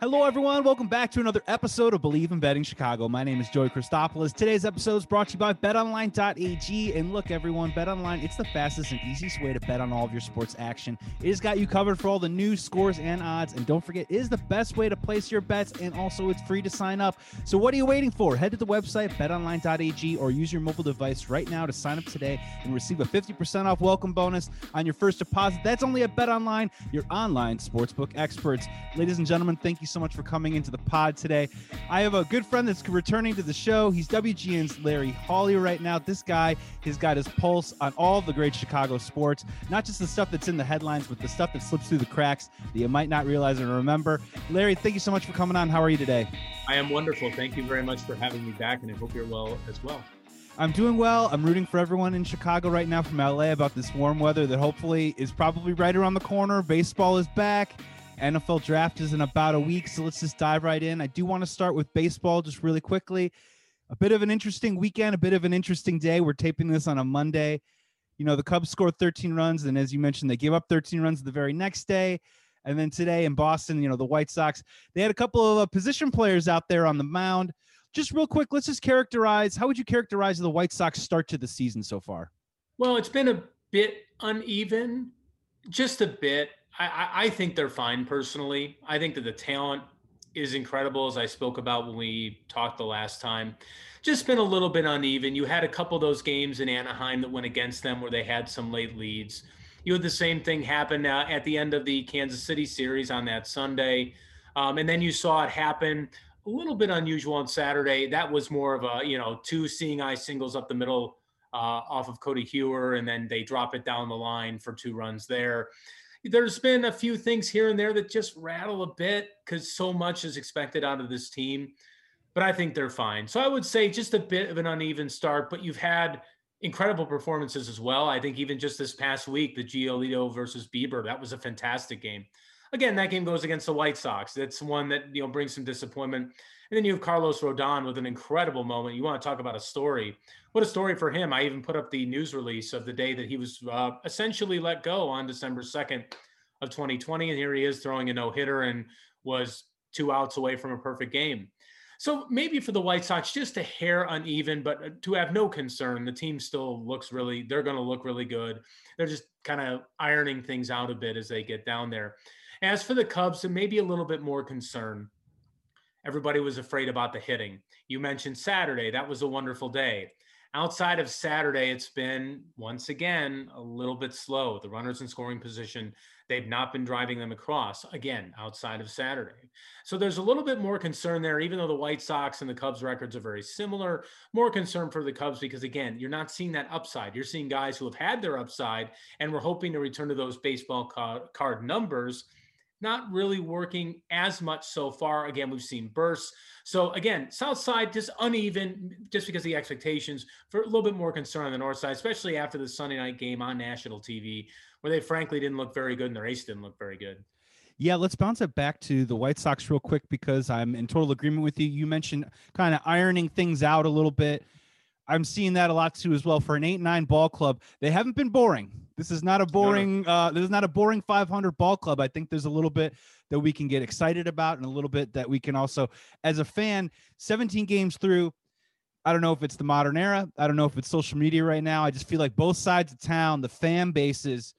Hello, everyone. Welcome back to another episode of Believe in Betting Chicago. My name is Joey Christopoulos. Today's episode is brought to you by BetOnline.ag. And look, everyone, BetOnline, it's the fastest and easiest way to bet on all of your sports action. It has got you covered for all the news, scores, and odds. And don't forget, it is the best way to place your bets. And also, it's free to sign up. So, what are you waiting for? Head to the website, BetOnline.ag, or use your mobile device right now to sign up today and receive a 50% off welcome bonus on your first deposit. That's only at BetOnline, your online sportsbook experts. Ladies and gentlemen, thank you so much for coming into the pod today. I have a good friend that's returning to the show. He's WGN's Larry Hawley right now. This guy has got his pulse on all the great Chicago sports, not just the stuff that's in the headlines, but the stuff that slips through the cracks that you might not realize or remember. Larry, thank you so much for coming on. How are you today? I am wonderful. Thank you very much for having me back, and I hope you're well as well. I'm doing well. I'm rooting for everyone in Chicago right now from LA about this warm weather that hopefully is probably right around the corner. Baseball is back. NFL draft is in about a week, so let's just dive right in. I do want to start with baseball just really quickly. A bit of an interesting weekend, a bit of an interesting day. We're taping this on a Monday. You know, the Cubs scored 13 runs, and as you mentioned, they gave up 13 runs the very next day. And then today in Boston, you know, the White Sox, they had a couple of uh, position players out there on the mound. Just real quick, let's just characterize how would you characterize the White Sox start to the season so far? Well, it's been a bit uneven, just a bit. I, I think they're fine personally. I think that the talent is incredible, as I spoke about when we talked the last time. Just been a little bit uneven. You had a couple of those games in Anaheim that went against them where they had some late leads. You had the same thing happen uh, at the end of the Kansas City series on that Sunday. Um, and then you saw it happen a little bit unusual on Saturday. That was more of a, you know, two seeing eye singles up the middle uh, off of Codi Heuer, and then they drop it down the line for two runs there there's been a few things here and there that just rattle a bit because so much is expected out of this team. But I think they're fine. So I would say just a bit of an uneven start, but you've had incredible performances as well. I think even just this past week, the Giolito versus Bieber, that was a fantastic game. Again, that game goes against the White Sox. That's one that you know brings some disappointment. And then you have Carlos Rodon with an incredible moment. You want to talk about a story. What a story for him. I even put up the news release of the day that he was uh, essentially let go on December 2nd of 2020. And here he is throwing a no hitter and was two outs away from a perfect game. So maybe for the White Sox, just a hair uneven, but uh, to have no concern. The team still looks really, they're going to look really good. They're just kind of ironing things out a bit as they get down there. As for the Cubs, maybe a little bit more concern everybody was afraid about the hitting. You mentioned Saturday. That was a wonderful day. Outside of Saturday, it's been once again a little bit slow. The runners in scoring position, they've not been driving them across again outside of Saturday. So there's a little bit more concern there, even though the White Sox and the Cubs records are very similar. More concern for the Cubs because, again, you're not seeing that upside. You're seeing guys who have had their upside and we're hoping to return to those baseball card numbers not really working as much so far. Again, we've seen bursts. So again, South Side just uneven, just because the expectations for a little bit more concern on the North Side, especially after the Sunday night game on national TV, where they frankly didn't look very good and their ace didn't look very good. Yeah, let's bounce it back to the White Sox real quick because I'm in total agreement with you. You mentioned kind of ironing things out a little bit. I'm seeing that a lot too as well for an eight nine ball club. They haven't been boring. This is not a boring. Uh, this is not a boring 500 ball club. I think there's a little bit that we can get excited about, and a little bit that we can also, as a fan, 17 games through. I don't know if it's the modern era. I don't know if it's social media right now. I just feel like both sides of town, the fan bases.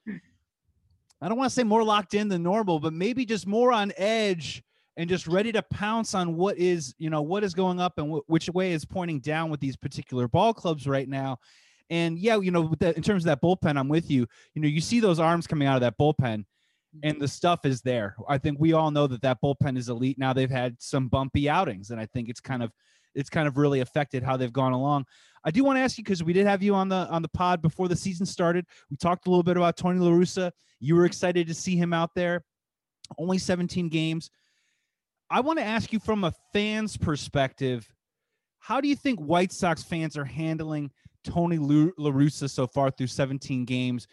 I don't want to say more locked in than normal, but maybe just more on edge and just ready to pounce on what is you know what is going up and w- which way is pointing down with these particular ball clubs right now and yeah you know the, in terms of that bullpen i'm with you. You know you see those arms coming out of that bullpen and mm-hmm. the stuff is there. I think we all know that that bullpen is elite. Now they've had some bumpy outings and i think it's kind of it's kind of really affected how they've gone along. I do want to ask you because we did have you on the on the pod before the season started. We talked a little bit about tony la russa. You were excited to see him out there. Only 17 games. I want to ask you from a fan's perspective, how do you think White Sox fans are handling Tony La Russa so far through 17 games?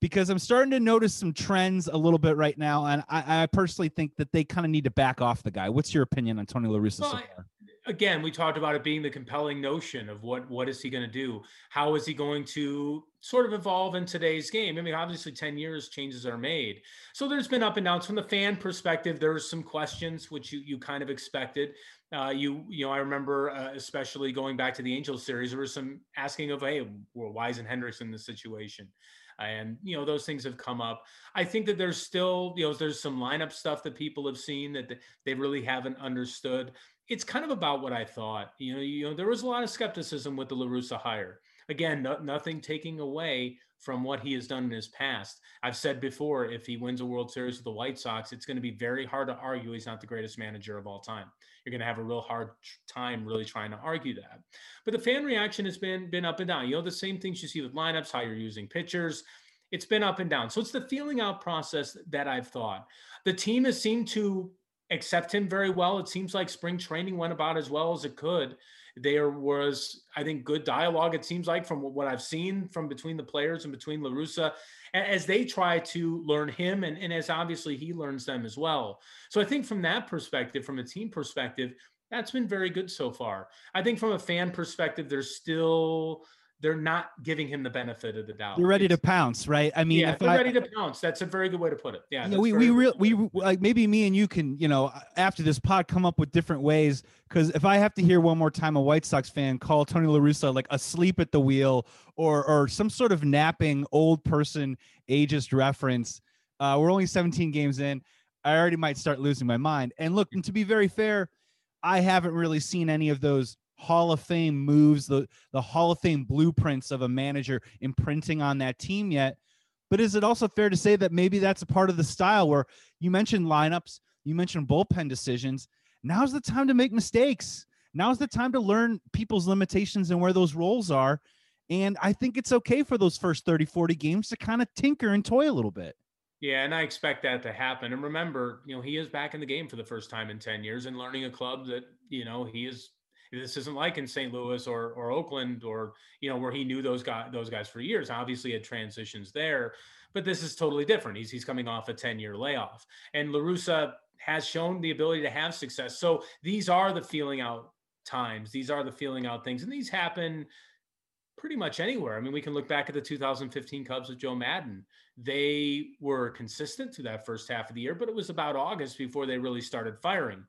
Because I'm starting to notice some trends a little bit right now, and I, I personally think that they kind of need to back off the guy. What's your opinion on Tony La Russa well, so far? Again, we talked about it being the compelling notion of what what is he going to do? How is he going to sort of evolve in today's game? I mean, obviously, ten years changes are made, so there's been up and downs from the fan perspective. There's some questions which you you kind of expected. Uh, you you know, I remember uh, especially going back to the Angels series, there was some asking of, hey, well, why isn't Hendriks in this situation? and you know those things have come up i think that there's still you know there's some lineup stuff that people have seen that they really haven't understood it's kind of about what I thought. You know, you know, there was a lot of skepticism with the La Russa hire. Again, no, nothing taking away from what he has done in his past. I've said before, if he wins a World Series with the White Sox, it's going to be very hard to argue he's not the greatest manager of all time. You're going to have a real hard time really trying to argue that. But the fan reaction has been been up and down. You know, the same things you see with lineups, how you're using pitchers. It's been up and down. So it's the feeling out process that I've thought. The team has seemed to accept him very well. It seems like spring training went about as well as it could. There was, I think, good dialogue. It seems like from what I've seen from between the players and between La Russa, as they try to learn him, and, and as obviously he learns them as well. So I think from that perspective, from a team perspective, that's been very good so far. I think from a fan perspective, there's still they're not giving him the benefit of the doubt. They're ready to pounce, right? I mean, yeah, they're I, ready to pounce. That's a very good way to put it. Yeah, we we real we like maybe me and you can you know after this pod come up with different ways because if I have to hear one more time a White Sox fan call Tony La Russa like asleep at the wheel or or some sort of napping old person ageist reference, uh, we're only 17 games in. I already might start losing my mind. And look, and to be very fair, I haven't really seen any of those Hall of Fame moves, the the Hall of Fame blueprints of a manager imprinting on that team yet. But is it also fair to say that maybe that's a part of the style where you mentioned lineups, you mentioned bullpen decisions. Now's the time to make mistakes. Now's the time to learn people's limitations and where those roles are. And I think it's okay for those first 30, 40 games to kind of tinker and toy a little bit. Yeah, and I expect that to happen. And remember, you know, he is back in the game for the first time in 10 years and learning a club that, you know, he is this isn't like in St. Louis or or Oakland or you know where he knew those guys those guys for years. Obviously, had transitions there, but this is totally different. He's he's coming off a ten year layoff, and La Russa has shown the ability to have success. So these are the feeling out times. These are the feeling out things, and these happen pretty much anywhere. I mean, we can look back at the 2015 Cubs with Joe Maddon. They were consistent through that first half of the year, but it was about August before they really started firing.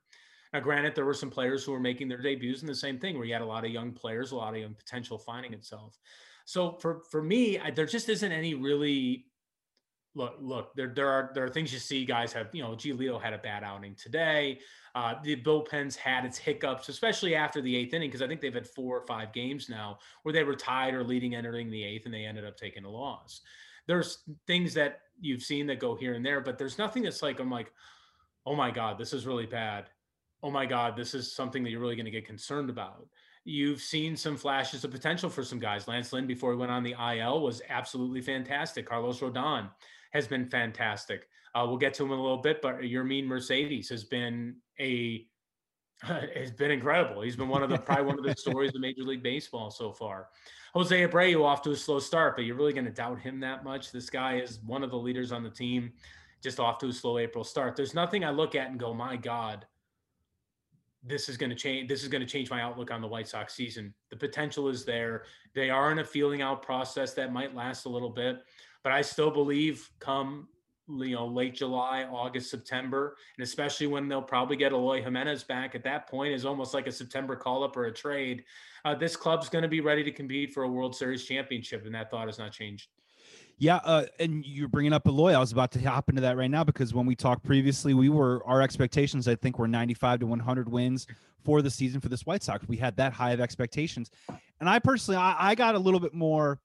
Now, granted, there were some players who were making their debuts in the same thing, where you had a lot of young players, a lot of young potential finding itself. So for for me, I, there just isn't any really look. Look, there there are there are things you see. Guys have you know, Giolito had a bad outing today. Uh, the bullpens had its hiccups, especially after the eighth inning, because I think they've had four or five games now where they were tied or leading entering the eighth, and they ended up taking a loss. There's things that you've seen that go here and there, but there's nothing that's like I'm like, oh my god, this is really bad oh my God, this is something that you're really going to get concerned about. You've seen some flashes of potential for some guys. Lance Lynn, before he went on the IL, was absolutely fantastic. Carlos Rodon has been fantastic. Uh, we'll get to him in a little bit, but Yermin Mercedes has been a has been incredible. He's been one of the probably one of the stories of Major League Baseball so far. Jose Abreu off to a slow start, but you're really going to doubt him that much? This guy is one of the leaders on the team, just off to a slow April start. There's nothing I look at and go, my God, this is going to change this is going to change my outlook on the White Sox season. The potential is there. They are in a feeling out process that might last a little bit, but I still believe come you know late July, August, September, and especially when they'll probably get Eloy Jimenez back at that point is almost like a September call up or a trade. Uh, this club's going to be ready to compete for a World Series championship, and that thought has not changed. Yeah, uh, and you're bringing up Eloy. I was about to hop into that right now because when we talked previously, we were our expectations. I think were 95 to 100 wins for the season for this White Sox. We had that high of expectations, and I personally, I, I got a little bit more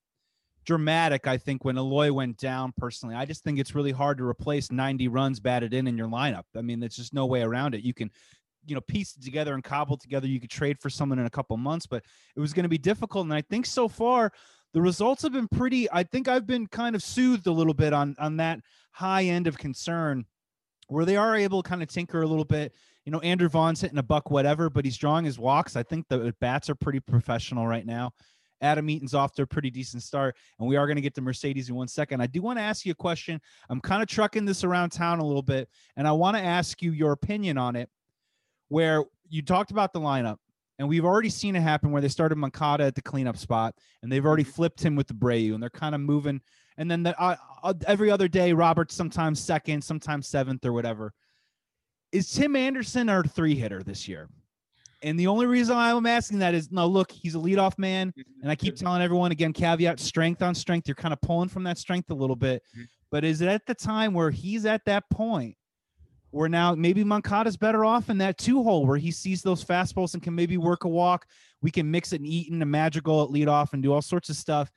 dramatic. I think when Eloy went down. Personally, I just think it's really hard to replace 90 runs batted in in your lineup. I mean, there's just no way around it. You can you know piece it together and cobble together you could trade for someone in a couple months but it was going to be difficult and i think so far the results have been pretty i think i've been kind of soothed a little bit on on that high end of concern where they are able to kind of tinker a little bit. You know andrew vaughn's hitting a buck whatever but he's drawing his walks. I think the bats are pretty professional right now. Adam eaton's off to a pretty decent start and we are going to get to mercedes in one second. I do want to ask you a question. I'm kind of trucking this around town a little bit and i want to ask you your opinion on it where you talked about the lineup And we've already seen it happen where they started Moncada at the cleanup spot, and they've already Mhm. flipped him with Abreu, and they're kind of moving. And then the, uh, uh, every other day, Roberts sometimes second, sometimes seventh, or whatever. Is Tim Anderson our three hitter this year? And the only reason I'm asking that is no, look, he's a leadoff man, and I keep telling everyone again, caveat strength on strength. You're kind of pulling from that strength a little bit, Mhm. but is it at the time where he's at that point where now maybe Moncada's better off in that two hole where he sees those fastballs and can maybe work a walk? We can mix it and eat in a magical at leadoff and do all sorts of stuff.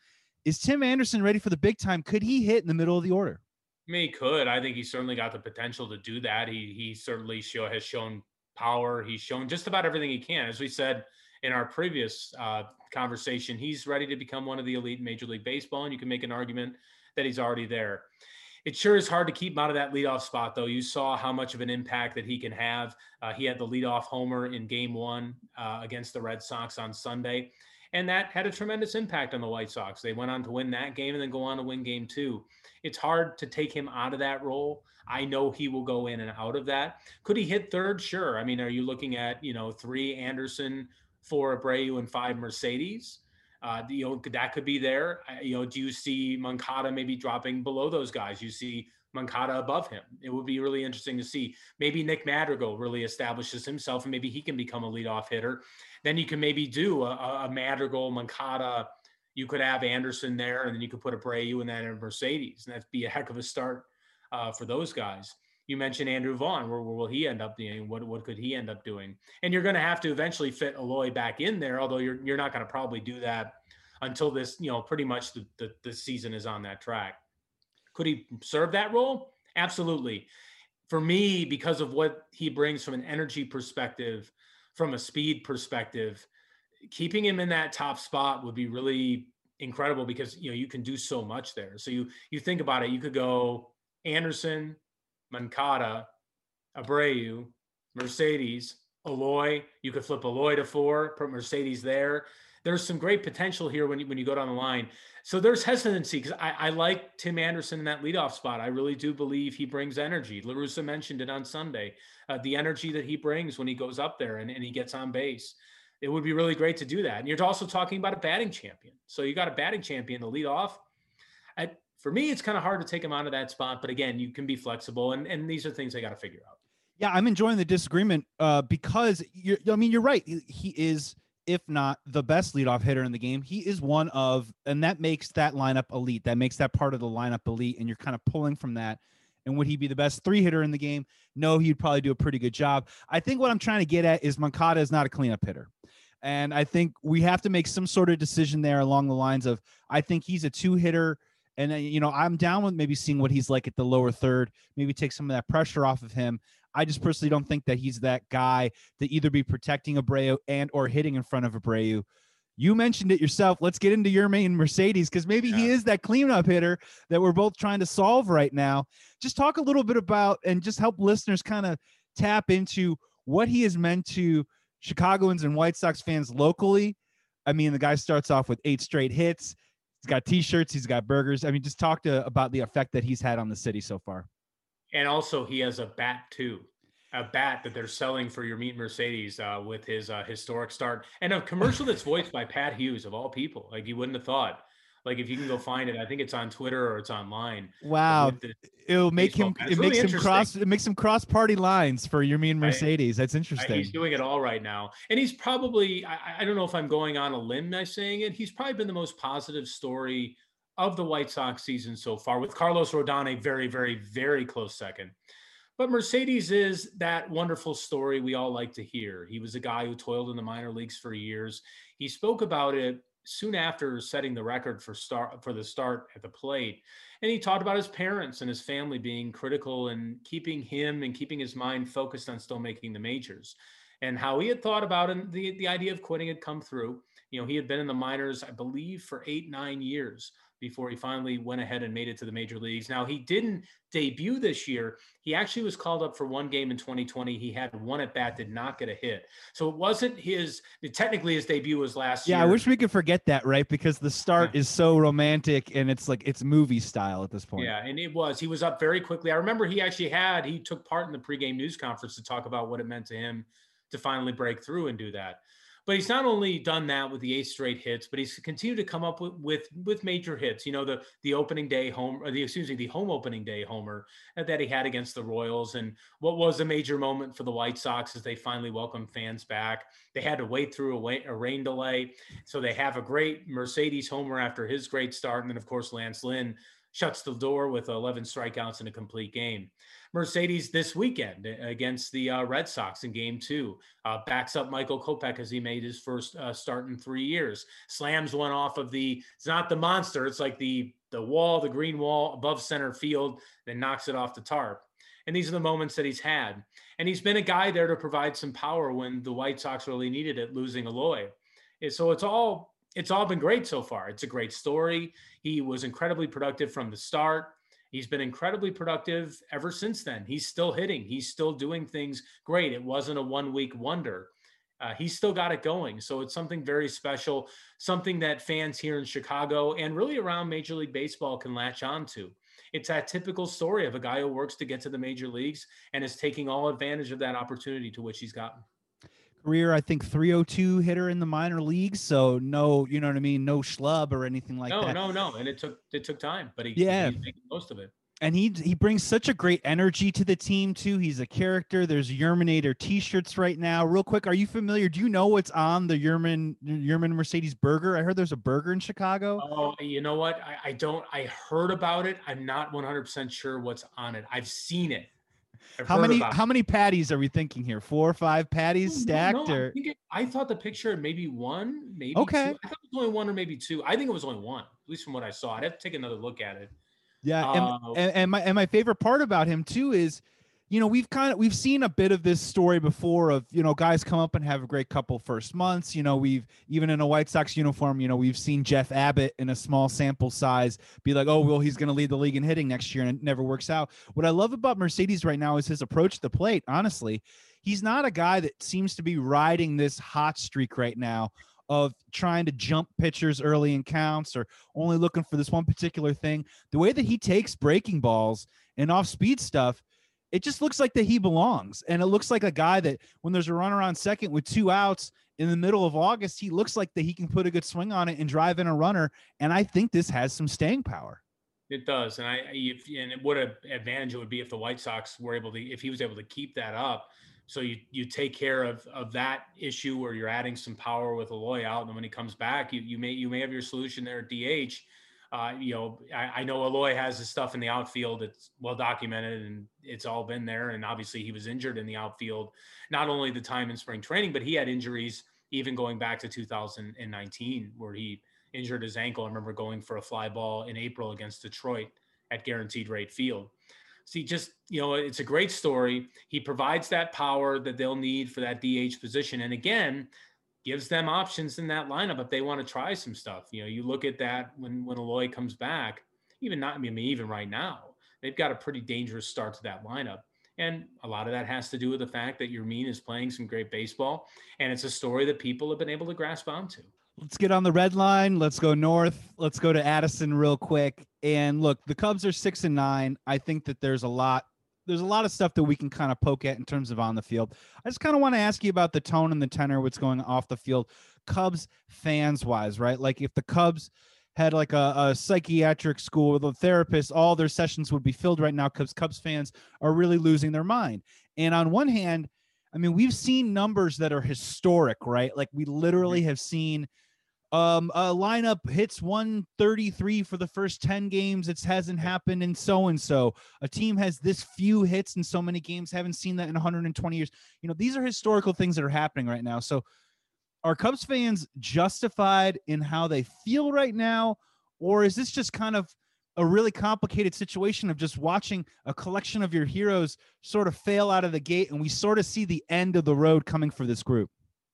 Is Tim Anderson ready for the big time? Could he hit in the middle of the order? I mean, he could. I think he certainly got the potential to do that. He he certainly show has shown power. He's shown just about everything he can. As we said in our previous uh, conversation, he's ready to become one of the elite in Major League Baseball, and you can make an argument that he's already there. It sure is hard to keep him out of that leadoff spot, though. You saw how much of an impact that he can have. Uh, he had the leadoff homer in Game One uh, against the Red Sox on Sunday, and that had a tremendous impact on the White Sox. They went on to win that game and then go on to win Game Two. It's hard to take him out of that role. I know he will go in and out of that. Could he hit third? Sure. I mean, are you looking at you know three Anderson, four Abreu, and five Mercedes? Uh, you know that could be there. You know, do you see Moncada maybe dropping below those guys? You see Moncada above him. It would be really interesting to see. Maybe Nick Madrigal really establishes himself, and maybe he can become a leadoff hitter. Then you can maybe do a, a Madrigal, Moncada. You could have Anderson there, and then you could put Abreu and then a Mercedes, and that'd be a heck of a start uh, for those guys. You mentioned Andrew Vaughn. Where, where will he end up doing? What what could he end up doing? And you're going to have to eventually fit Eloy back in there, although you're you're not going to probably do that until this, you know, pretty much the, the the season is on that track. Could he serve that role? Absolutely. For me, because of what he brings from an energy perspective, from a speed perspective, keeping him in that top spot would be really incredible because you know you can do so much there. So you you think about it, you could go Anderson, Moncada, Abreu, Mercedes, Eloy. You could flip Eloy to four, put Mercedes there. There's some great potential here when you, when you go down the line. So there's hesitancy because I, I like Tim Anderson in that leadoff spot. I really do believe he brings energy. LaRussa mentioned it on Sunday. Uh, the energy that he brings when he goes up there and, and he gets on base. It would be really great to do that. And you're also talking about a batting champion. So you got a batting champion to lead off. For me, it's kind of hard to take him out of that spot. But again, you can be flexible. And, and these are things I got to figure out. Yeah, I'm enjoying the disagreement uh, because you're, I mean, you're right. He- is, if not the best leadoff hitter in the game, he is one of, and that makes that lineup elite. That makes that part of the lineup elite. And you're kind of pulling from that. And would he be the best three hitter in the game? No, he'd probably do a pretty good job. I think what I'm trying to get at is Moncada is not a cleanup hitter. And I think we have to make some sort of decision there along the lines of I think he's a two hitter. And, you know, I'm down with maybe seeing what he's like at the lower third, maybe take some of that pressure off of him. I just personally don't think that he's that guy to either be protecting Abreu and or hitting in front of Abreu. You mentioned it yourself. Let's get into Yermin Mercedes because maybe he is that cleanup hitter that we're both trying to solve right now. Just talk a little bit about and just help listeners kind of tap into what he has meant to Chicagoans and White Sox fans locally. I mean, the guy starts off with eight straight hits. He's got T-shirts. He's got burgers. I mean, just talk to about the effect that he's had on the city so far. And also, he has a bat too, a bat that they're selling for Yermin Mercedes uh, with his uh, historic start, and a commercial that's voiced by Pat Hughes of all people. Like you wouldn't have thought. Like if you can go find it, I think it's on Twitter or it's online. Wow, the- it'll make him. It It's makes really him cross. It makes him cross party lines for you mean I- Mercedes. That's I- interesting. He's doing it all right now. And he's probably, I, I don't know if I'm going on a limb by saying it, he's probably been the most positive story of the White Sox season so far, with Carlos Rodon a very, very, very close second. But Mercedes is that wonderful story we all like to hear. He was a guy who toiled in the minor leagues for years. He spoke about it soon after setting the record for start for the start at the plate. And he talked about his parents and his family being critical and keeping him and keeping his mind focused on still making the majors. And how he had thought about and the, the idea of quitting had come through. You know, he had been in the minors, I believe, for eight, nine years before he finally went ahead and made it to the major leagues. Now, he didn't debut this year. He actually was called up for one game in 2020. He had one at bat, did not get a hit. So it wasn't his, technically, his debut was last yeah, year. Yeah, I wish we could forget that, right? Because the start is so romantic and it's like it's movie style at this point. Yeah, and it was. He was up very quickly. I remember he actually had, he took part in the pregame news conference to talk about what it meant to him to finally break through and do that. But he's not only done that with the eight straight hits, but he's continued to come up with with, with major hits. You know, the the opening day home or the excuse me, the home opening day homer that he had against the Royals, and what was a major moment for the White Sox as they finally welcomed fans back. They had to wait through a, a rain delay, so they have a great Mercedes homer after his great start, and then of course Lance Lynn shuts the door with 11 strikeouts in a complete game. Mercedes this weekend against the uh, Red Sox in game two. Uh, backs up Michael Kopech as he made his first uh, start in three years. Slams one off of the, it's not the monster, it's like the the wall, the green wall above center field, then knocks it off the tarp. And these are the moments that he's had. And he's been a guy there to provide some power when the White Sox really needed it, losing Eloy. And so it's all it's all been great so far. It's a great story. He was incredibly productive from the start. He's been incredibly productive ever since then. He's still hitting. He's still doing things great. It wasn't a one week wonder. Uh, he's still got it going. So it's something very special, something that fans here in Chicago and really around Major League Baseball can latch on to. It's that typical story of a guy who works to get to the major leagues and is taking all advantage of that opportunity to which he's gotten career, I think 302 hitter in the minor leagues. So no, you know what I mean? No schlub or anything like no, that. No, no, no. And it took it took time, but he yeah most of it. And he he brings such a great energy to the team too. He's a character. There's Yerminator T-shirts right now. Real quick, are you familiar? Do you know what's on the Yermin Yermin Mercedes burger? I heard there's a burger in Chicago. Oh, you know what? I, I don't. I heard about it. I'm not 100 percent sure what's on it. I've seen it. I've how many how many patties are we thinking here? Four or five patties stacked? No, no, or I, it, I, thought the picture maybe one, maybe okay. Two. I thought it was only one or maybe two. I think it was only one, at least from what I saw. I'd have to take another look at it. Yeah, uh, and, and my and my favorite part about him too is you know we've kind of we've seen a bit of this story before of you know guys come up and have a great couple first months you know we've even in a white sox uniform you know we've seen jeff abbott in a small sample size be like oh well he's going to lead the league in hitting next year and it never works out. What i love about mercedes right now is his approach to the plate honestly. He's not a guy that seems to be riding this hot streak right now of trying to jump pitchers early in counts or only looking for this one particular thing. The way that he takes breaking balls and off speed stuff it just looks like that he belongs. And it looks like a guy that when there's a runner on second with two outs in the middle of August, he looks like that he can put a good swing on it and drive in a runner. And I think this has some staying power. It does, and I if, and what an advantage it would be if the White Sox were able to if he was able to keep that up. So you you take care of of that issue where you're adding some power with Eloy out, and when he comes back, you you may you may have your solution there at DH uh, you know, I, I, know Eloy has his stuff in the outfield. It's well documented and it's all been there. And obviously, he was injured in the outfield, not only the time in spring training, but he had injuries even going back to 2019, where he injured his ankle. I remember going for a fly ball in April against Detroit at Guaranteed Rate Field. See, just you know, it's a great story. He provides that power that they'll need for that DH position. And again, gives them options in that lineup if they want to try some stuff. You know, you look at that when when Eloy comes back, even not I mean even right now, they've got a pretty dangerous start to that lineup. And a lot of that has to do with the fact that Yermin is playing some great baseball. And it's a story that people have been able to grasp onto. Let's get on the red line. Let's go north. Let's go to Addison real quick. And look, the Cubs are six and nine. I think that there's a lot there's a lot of stuff that we can kind of poke at in terms of on the field. I just kind of want to ask you about the tone and the tenor, what's going off the field, Cubs fans wise, right? Like if the Cubs had like a, a psychiatric school with a therapist, all their sessions would be filled right now because Cubs fans are really losing their mind. And on one hand, I mean, we've seen numbers that are historic, right? Like we literally mm-hmm. have seen um, a lineup hits 133 for the first 10 games. It hasn't happened in so and so. A team has this few hits in so many games. Haven't seen that in 120 years. You know, these are historical things that are happening right now. So, are Cubs fans justified in how they feel right now, or is this just kind of a really complicated situation of just watching a collection of your heroes sort of fail out of the gate, and we sort of see the end of the road coming for this group?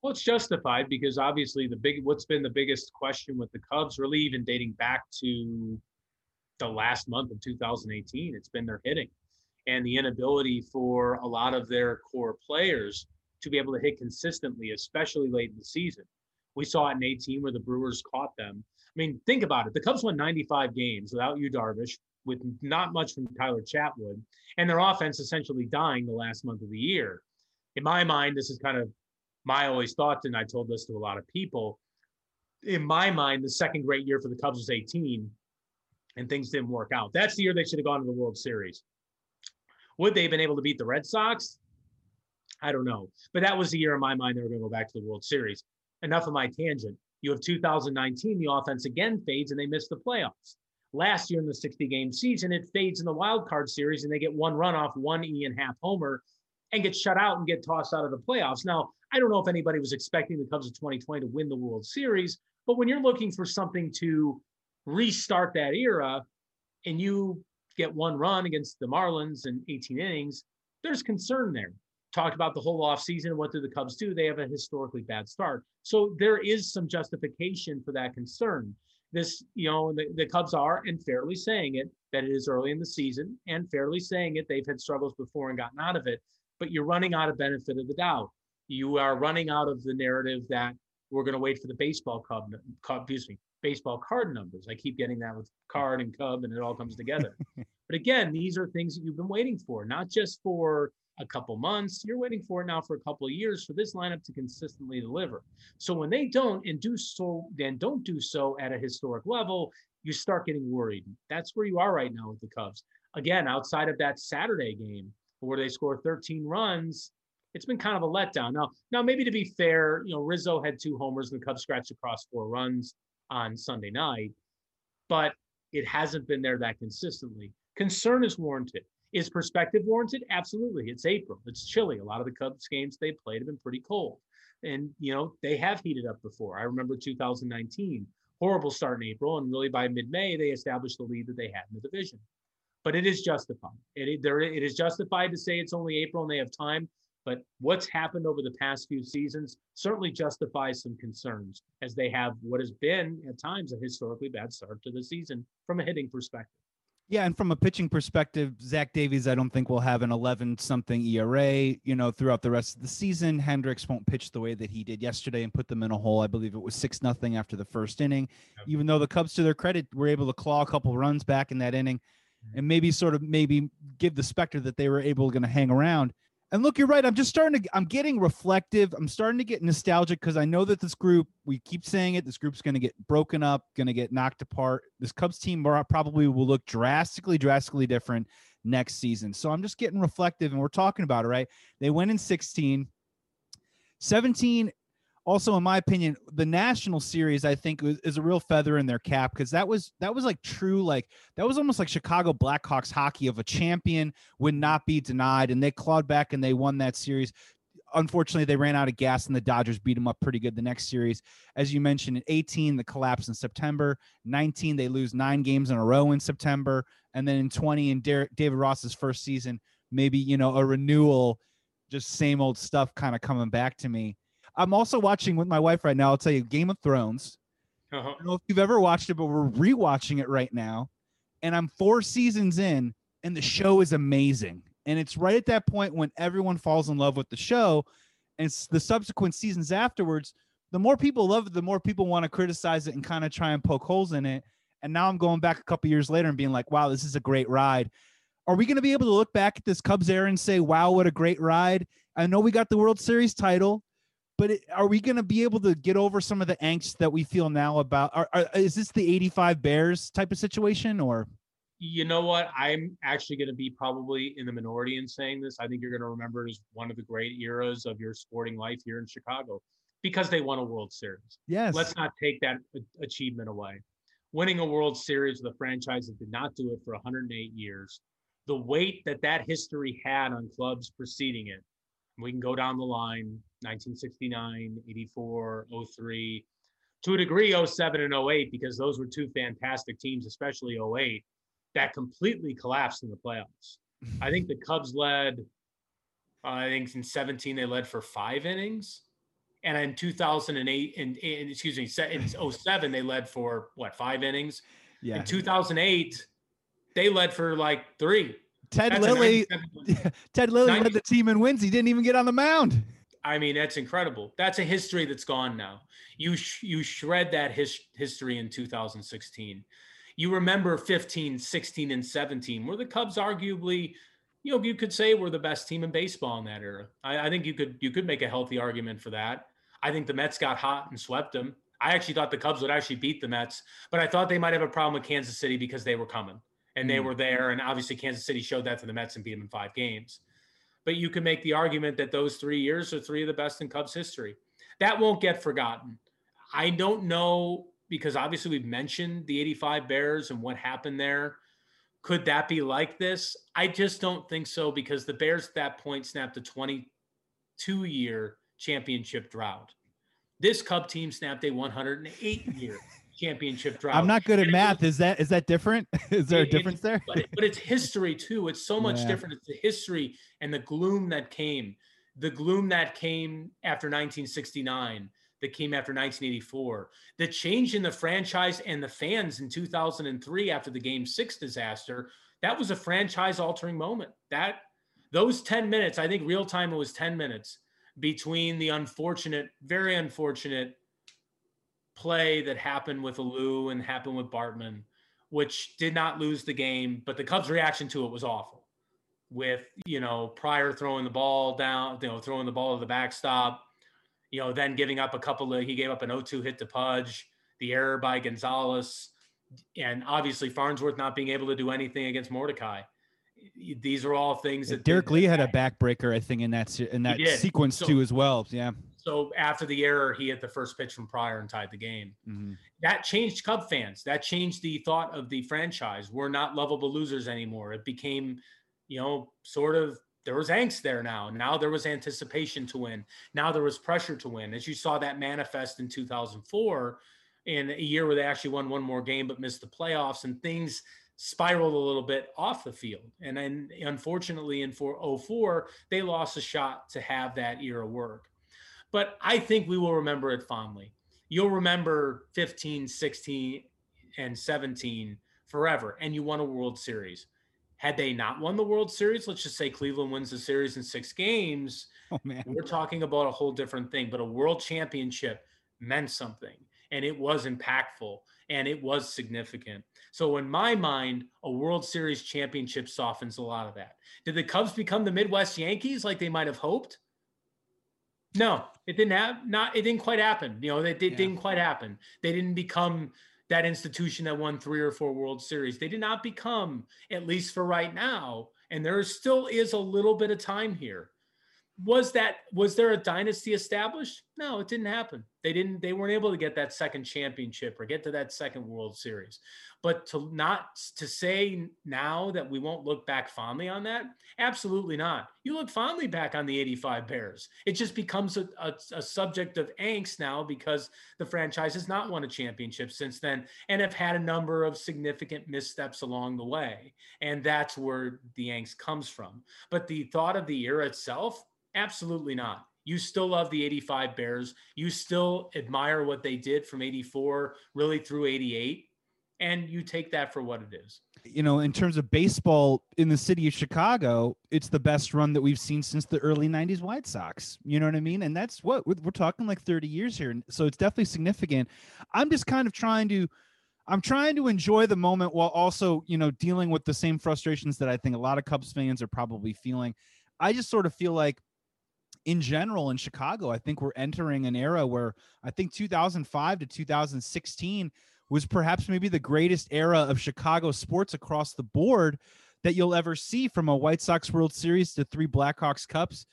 Well, it's justified because obviously the big what's been the biggest question with the Cubs, really even dating back to the last month of 2018, it's been their hitting and the inability for a lot of their core players to be able to hit consistently, especially late in the season. We saw it in 18 where the Brewers caught them. I mean, think about it. The Cubs won 95 games without Yu Darvish, with not much from Tyler Chatwood, and their offense essentially dying the last month of the year. In my mind, this is kind of my always thought, and I told this to a lot of people, in my mind, the second great year for the Cubs was 18, and things didn't work out. That's the year they should have gone to the World Series. Would they have been able to beat the Red Sox? I don't know. But that was the year in my mind they were going to go back to the World Series. Enough of my tangent. You have 2019, the offense again fades and they miss the playoffs. Last year in the 60 game season, it fades in the wild card series and they get one run off one Ian Happ homer and get shut out and get tossed out of the playoffs. Now, I don't know if anybody was expecting the Cubs of 2020 to win the World Series, but when you're looking for something to restart that era and you get one run against the Marlins in 18 innings, there's concern there. Talked about the whole offseason. What do the Cubs do? They have a historically bad start. So there is some justification for that concern. This, you know, the, the Cubs are, and fairly saying it, that it is early in the season, and fairly saying it, they've had struggles before and gotten out of it, but you're running out of benefit of the doubt. You are running out of the narrative that we're going to wait for the baseball cub, cub excuse me, baseball card numbers. I keep getting that with card and cub, and it all comes together. but again, these are things that you've been waiting for, not just for a couple months. You're waiting for it now for a couple of years for this lineup to consistently deliver. So when they don't and do so, then don't do so at a historic level, you start getting worried. That's where you are right now with the Cubs. Again, outside of that Saturday game where they score 13 runs, it's been kind of a letdown. Now, now maybe to be fair, you know, Rizzo had two homers and the Cubs scratched across four runs on Sunday night, but it hasn't been there that consistently. Concern is warranted. Is perspective warranted? Absolutely. It's April. It's chilly. A lot of the Cubs games they played have been pretty cold. And, you know, they have heated up before. I remember 2019, horrible start in April. And really by mid May, they established the lead that they had in the division. But it is justified. It, there, it is justified to say it's only April and they have time. But what's happened over the past few seasons certainly justifies some concerns as they have what has been at times a historically bad start to the season from a hitting perspective. Yeah, and from a pitching perspective, Zach Davies, I don't think will have an 11 something ERA, you know, throughout the rest of the season. Hendricks won't pitch the way that he did yesterday and put them in a hole. I believe it was 6 nothing after the first inning. Yep. Even though the Cubs to their credit were able to claw a couple runs back in that inning mm-hmm. and maybe sort of maybe give the specter that they were able to hang around. And look, you're right. I'm just starting to, I'm getting reflective. I'm starting to get nostalgic because I know that this group, we keep saying it, this group's going to get broken up, going to get knocked apart. This Cubs team probably will look drastically, drastically different next season. So I'm just getting reflective and we're talking about it, right? They went in 16. 17 also in my opinion the national series i think is a real feather in their cap because that was that was like true like that was almost like chicago blackhawks hockey of a champion would not be denied and they clawed back and they won that series. Unfortunately they ran out of gas and the dodgers beat them up pretty good the next series. As you mentioned in 18 the collapse in september. 19 they lose nine games in a row in september. And then in 20 in david ross's first season maybe you know a renewal just same old stuff kind of coming back to me I'm also watching with my wife right now. I'll tell you, Game of Thrones. Uh-huh. I don't know if you've ever watched it, but we're rewatching it right now, and I'm four seasons in, and the show is amazing. And it's right at that point when everyone falls in love with the show, and the subsequent seasons afterwards. The more people love it, the more people want to criticize it and kind of try and poke holes in it. And now I'm going back a couple years later and being like, "Wow, this is a great ride." Are we going to be able to look back at this Cubs era and say, "Wow, what a great ride"? I know we got the World Series title but it, are we going to be able to get over some of the angst that we feel now about are, are, is this the 85 bears type of situation or? You know what? I'm actually going to be probably in the minority in saying this. I think you're going to remember it as one of the great eras of your sporting life here in chicago because they won a world series. Yes. Let's not take that achievement away. Winning a world series with a franchise that did not do it for 108 years the weight that that history had on clubs preceding it we can go down the line 1969, 84, 03, to a degree 07 and 08, because those were two fantastic teams, especially 08, that completely collapsed in the playoffs. I think the Cubs led, uh, I think in 17, they led for five innings. And in 2008, and, and excuse me, in 07, they led for what, five innings? Yeah. In 2008, they led for like three. Ted that's Lilly, Ted Lilly 90, led the team in wins. He didn't even get on the mound. I mean, that's incredible. That's a history that's gone now. You sh- you shred that his- history in 2016. You remember 15, 16, and 17, where the Cubs arguably you know, you could say we're the best team in baseball in that era. I, I think you could you could make a healthy argument for that. I think the Mets got hot and swept them. I actually thought the Cubs would actually beat the Mets, but I thought they might have a problem with Kansas City because they were coming and they mm. were there. And obviously, Kansas City showed that to the Mets and beat them in five games. But you can make the argument that those three years are three of the best in Cubs history. That won't get forgotten. I don't know because obviously we've mentioned the 85 Bears and what happened there. Could that be like this? I just don't think so because the Bears at that point snapped a 22 year championship drought. This Cub team snapped a 108 year championship drought. I'm not good at math. Is that is that different? Is there a difference there? But, it, but, it's history too. It's so much yeah. different. It's the history and the gloom that came, the gloom that came after 1969, that came after 1984, the change in the franchise and the fans in 2003 after the Game Six disaster. That was a franchise altering moment. That those 10 minutes, I think real time it was 10 minutes between the unfortunate, very unfortunate play that happened with Alou and happened with Bartman, which did not lose the game, but the Cubs' reaction to it was awful. With you know Prior throwing the ball down, you know throwing the ball to the backstop, you know then giving up a couple of he gave up an 0-2 hit to Pudge, the error by Gonzalez, and obviously Farnsworth not being able to do anything against Mordecai these are all things that Derrek Lee had a backbreaker, I think, in that in that sequence so, too as well. Yeah. So after the error, he hit the first pitch from Prior and tied the game. Mm-hmm. That changed Cub fans. That changed the thought of the franchise. We're not lovable losers anymore. It became, you know, sort of there was angst there now. Now there was anticipation to win. Now there was pressure to win. As you saw that manifest in 2004 in a year where they actually won one more game but missed the playoffs and things spiraled a little bit off the field. And then unfortunately in 04, they lost a shot to have that era work. But I think we will remember it fondly. You'll remember 15, 16, and 17 forever. And you won a World Series. Had they not won the World Series, let's just say Cleveland wins the series in six games. Oh. We're talking about a whole different thing. But a world championship meant something and it was impactful and it was significant. So in my mind, a World Series championship softens a lot of that. Did the Cubs become the Midwest Yankees like they might have hoped? No, it didn't have not it didn't quite happen. You know, it, it yeah. didn't quite happen. They didn't become that institution that won three or four World Series. They did not become, at least for right now, and there still is a little bit of time here was that was there a dynasty established? No it didn't happen. They didn't they weren't able to get that second championship or get to that second world series. But to not to say now that we won't look back fondly on that? Absolutely not. You look fondly back on the 85 bears. It just becomes a, a, a subject of angst now because the franchise has not won a championship since then and have had a number of significant missteps along the way. And that's where the angst comes from. But the thought of the era itself Absolutely not. You still love the 85 Bears. You still admire what they did from 84 really through 88. And you take that for what it is. You know, in terms of baseball in the city of Chicago, it's the best run that we've seen since the early 90s White Sox. You know what I mean? And that's what we're talking like 30 years here. So it's definitely significant. I'm just kind of trying to. I'm trying to enjoy the moment while also, you know, dealing with the same frustrations that I think a lot of Cubs fans are probably feeling. I just sort of feel like in general in Chicago, I think we're entering an era where I think 2005 to 2016 was perhaps maybe the greatest era of Chicago sports across the board that you'll ever see from a White Sox World Series to three Blackhawks Cups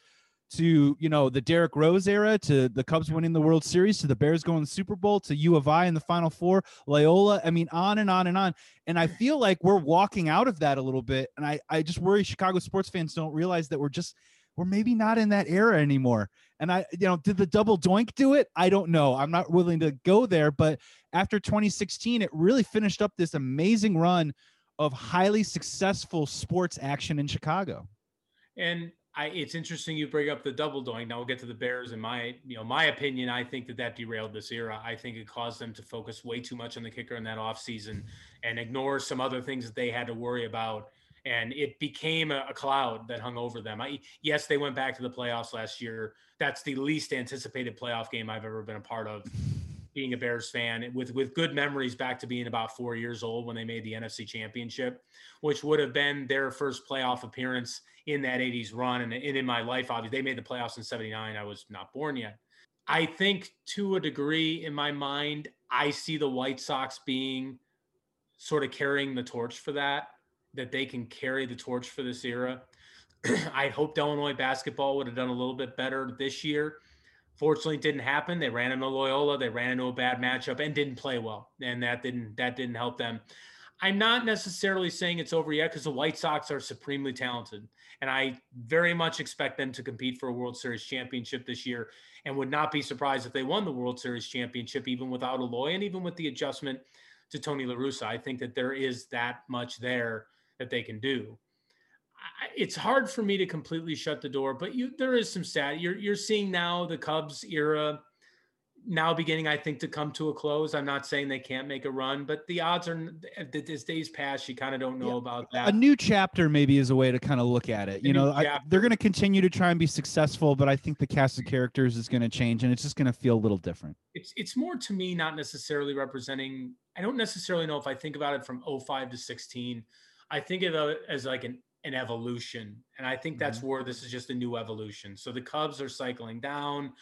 to you know the Derrick Rose era to the Cubs winning the World Series to the Bears going to the Super Bowl to U of I in the Final Four, Loyola. I mean, on and on and on. And I feel like we're walking out of that a little bit. And I I just worry Chicago sports fans don't realize that we're just we're maybe not in that era anymore. And I, you know, did the double doink do it? I don't know. I'm not willing to go there. But after 2016, it really finished up this amazing run of highly successful sports action in Chicago. And I, it's interesting you bring up the double doink. Now we'll get to the Bears. In my, you know, my opinion, I think that that derailed this era. I think it caused them to focus way too much on the kicker in that offseason and ignore some other things that they had to worry about and it became a, a cloud that hung over them. I, yes, they went back to the playoffs last year. That's the least anticipated playoff game I've ever been a part of. being a Bears fan with with good memories back to being about four years old when they made the NFC Championship, which would have been their first playoff appearance in that 80s run. And, and in my life, obviously, they made the playoffs in 79. I was not born yet. I think to a degree in my mind, I see the White Sox being sort of carrying the torch for that, that they can carry the torch for this era. I hoped Illinois basketball would have done a little bit better this year. Fortunately, it didn't happen. They ran into Loyola. They ran into a bad matchup and didn't play well, and that didn't that didn't help them. I'm not necessarily saying it's over yet because the White Sox are supremely talented, and I very much expect them to compete for a World Series championship this year, and would not be surprised if they won the World Series championship even without Eloy and even with the adjustment to Tony La Russa. I think that there is that much there that they can do it's hard for me to completely shut the door, but you there is some stat. You're you're seeing now the Cubs era now beginning, I think, to come to a close. I'm not saying they can't make a run, but the odds are that as days pass, you kind of don't know yeah. about that. A new chapter maybe is a way to kind of look at it. A you know, I, they're going to continue to try and be successful, but I think the cast of characters is going to change, and it's just going to feel a little different. It's it's more to me not necessarily representing. I don't necessarily know if I think about it from 05 to 16. I think of it as like an an evolution. And I think that's mm-hmm. where this is just a new evolution. So the Cubs are cycling down.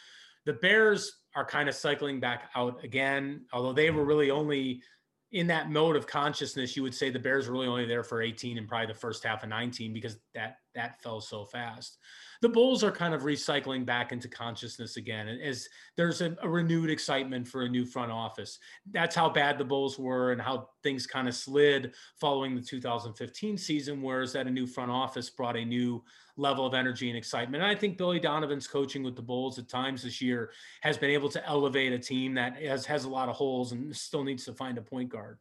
The Bears are kind of cycling back out again, although they were really only in that mode of consciousness. You would say the Bears were really only there for 18 and probably the first half of 19 because that that fell so fast the Bulls are kind of recycling back into consciousness again as there's a, a, renewed excitement for a new front office. That's how bad the Bulls were and how things kind of slid following the 2015 season, whereas that a new front office brought a new level of energy and excitement. And I think Billy Donovan's coaching with the Bulls at times this year has been able to elevate a team that has, has a lot of holes and still needs to find a point guard.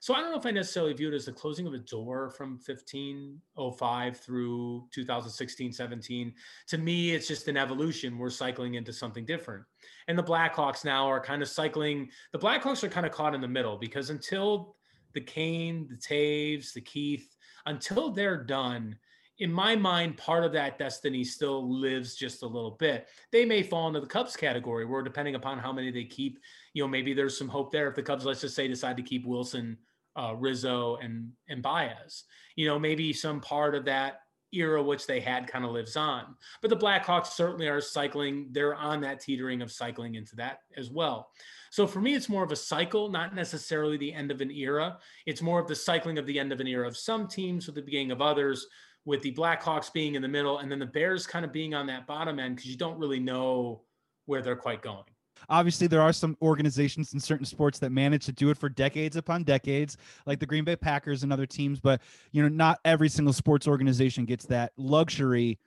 So I don't know if I necessarily view it as the closing of a door from 1505 through 2016, 17. To me, it's just an evolution. We're cycling into something different. And the Blackhawks now are kind of cycling. The Blackhawks are kind of caught in the middle because until the Kane, the Toews, the Keith, until they're done, in my mind, part of that destiny still lives just a little bit. They may fall into the Cubs category where, depending upon how many they keep, you know, maybe there's some hope there. If the Cubs, let's just say, decide to keep Willson uh, Rizzo and and Baez. You know, maybe some part of that era which they had kind of lives on. But the Blackhawks certainly are cycling. They're on that teetering of cycling into that as well. So for me, it's more of a cycle, not necessarily the end of an era. It's more of the cycling of the end of an era of some teams with the beginning of others, with the Blackhawks being in the middle, and then the Bears kind of being on that bottom end because you don't really know where they're quite going. Obviously, there are some organizations in certain sports that manage to do it for decades upon decades, like the Green Bay Packers and other teams. But you know, not every single sports organization gets that luxury.